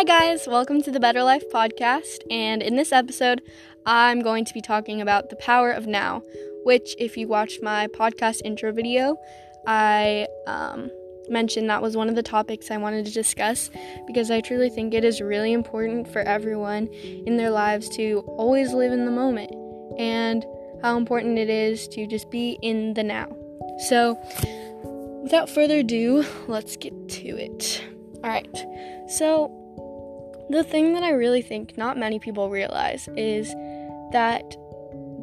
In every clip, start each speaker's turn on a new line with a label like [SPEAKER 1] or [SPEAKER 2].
[SPEAKER 1] Hi, guys, welcome to the Better Life podcast. And in this episode, I'm going to be talking about the power of now, which, if you watched my podcast intro video, I um, mentioned that was one of the topics I wanted to discuss because I truly think it is really important for everyone in their lives to always live in the moment and how important it is to just be in the now. So, without further ado, let's get to it. All right, so the thing that I really think not many people realize is that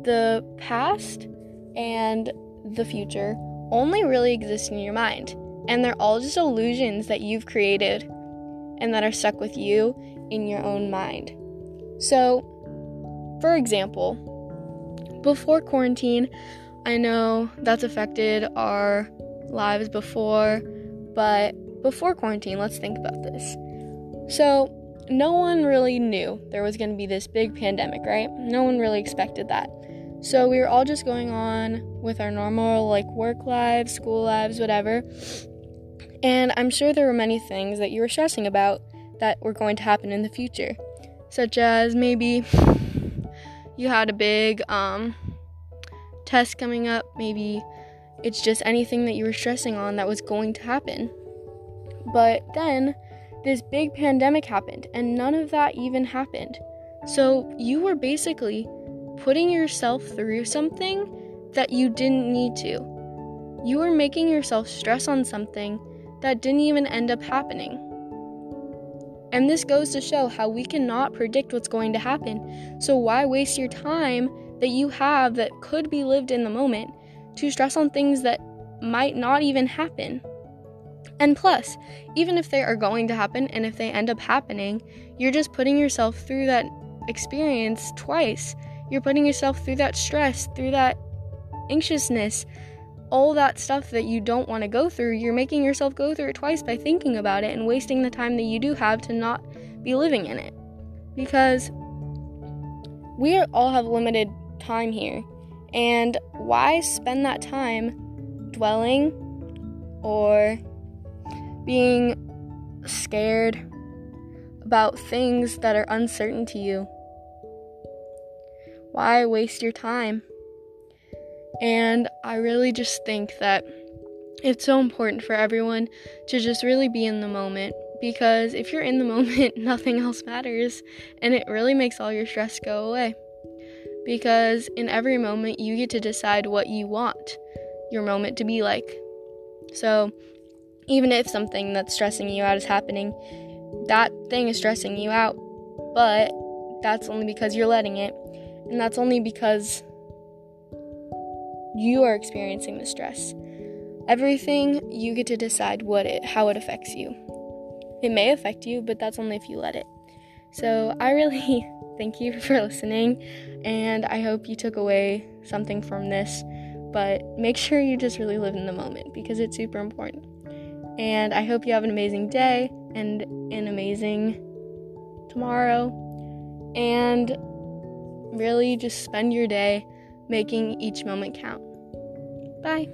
[SPEAKER 1] the past and the future only really exist in your mind, and they're all just illusions that you've created and that are stuck with you in your own mind. So, for example, before quarantine, I know that's affected our lives before, but before quarantine, let's think about this. So, no one really knew there was going to be this big pandemic, right? No one really expected that. So we were all just going on with our normal, like, work lives, school lives, whatever. And I'm sure there were many things that you were stressing about that were going to happen in the future, such as maybe you had a big um, test coming up, maybe it's just anything that you were stressing on that was going to happen. But then this big pandemic happened, and none of that even happened. So you were basically putting yourself through something that you didn't need to. You were making yourself stress on something that didn't even end up happening. And this goes to show how we cannot predict what's going to happen. So, why waste your time that you have that could be lived in the moment to stress on things that might not even happen? And plus, even if they are going to happen and if they end up happening, you're just putting yourself through that experience twice. You're putting yourself through that stress, through that anxiousness, all that stuff that you don't want to go through. You're making yourself go through it twice by thinking about it and wasting the time that you do have to not be living in it. Because we all have limited time here. And why spend that time dwelling or being scared about things that are uncertain to you. Why waste your time? And I really just think that it's so important for everyone to just really be in the moment because if you're in the moment, nothing else matters and it really makes all your stress go away. Because in every moment, you get to decide what you want your moment to be like. So, even if something that's stressing you out is happening, that thing is stressing you out, but that's only because you're letting it, and that's only because you are experiencing the stress. Everything you get to decide what it how it affects you. It may affect you, but that's only if you let it. So, I really thank you for listening, and I hope you took away something from this. But make sure you just really live in the moment because it's super important. And I hope you have an amazing day and an amazing tomorrow. And really just spend your day making each moment count. Bye.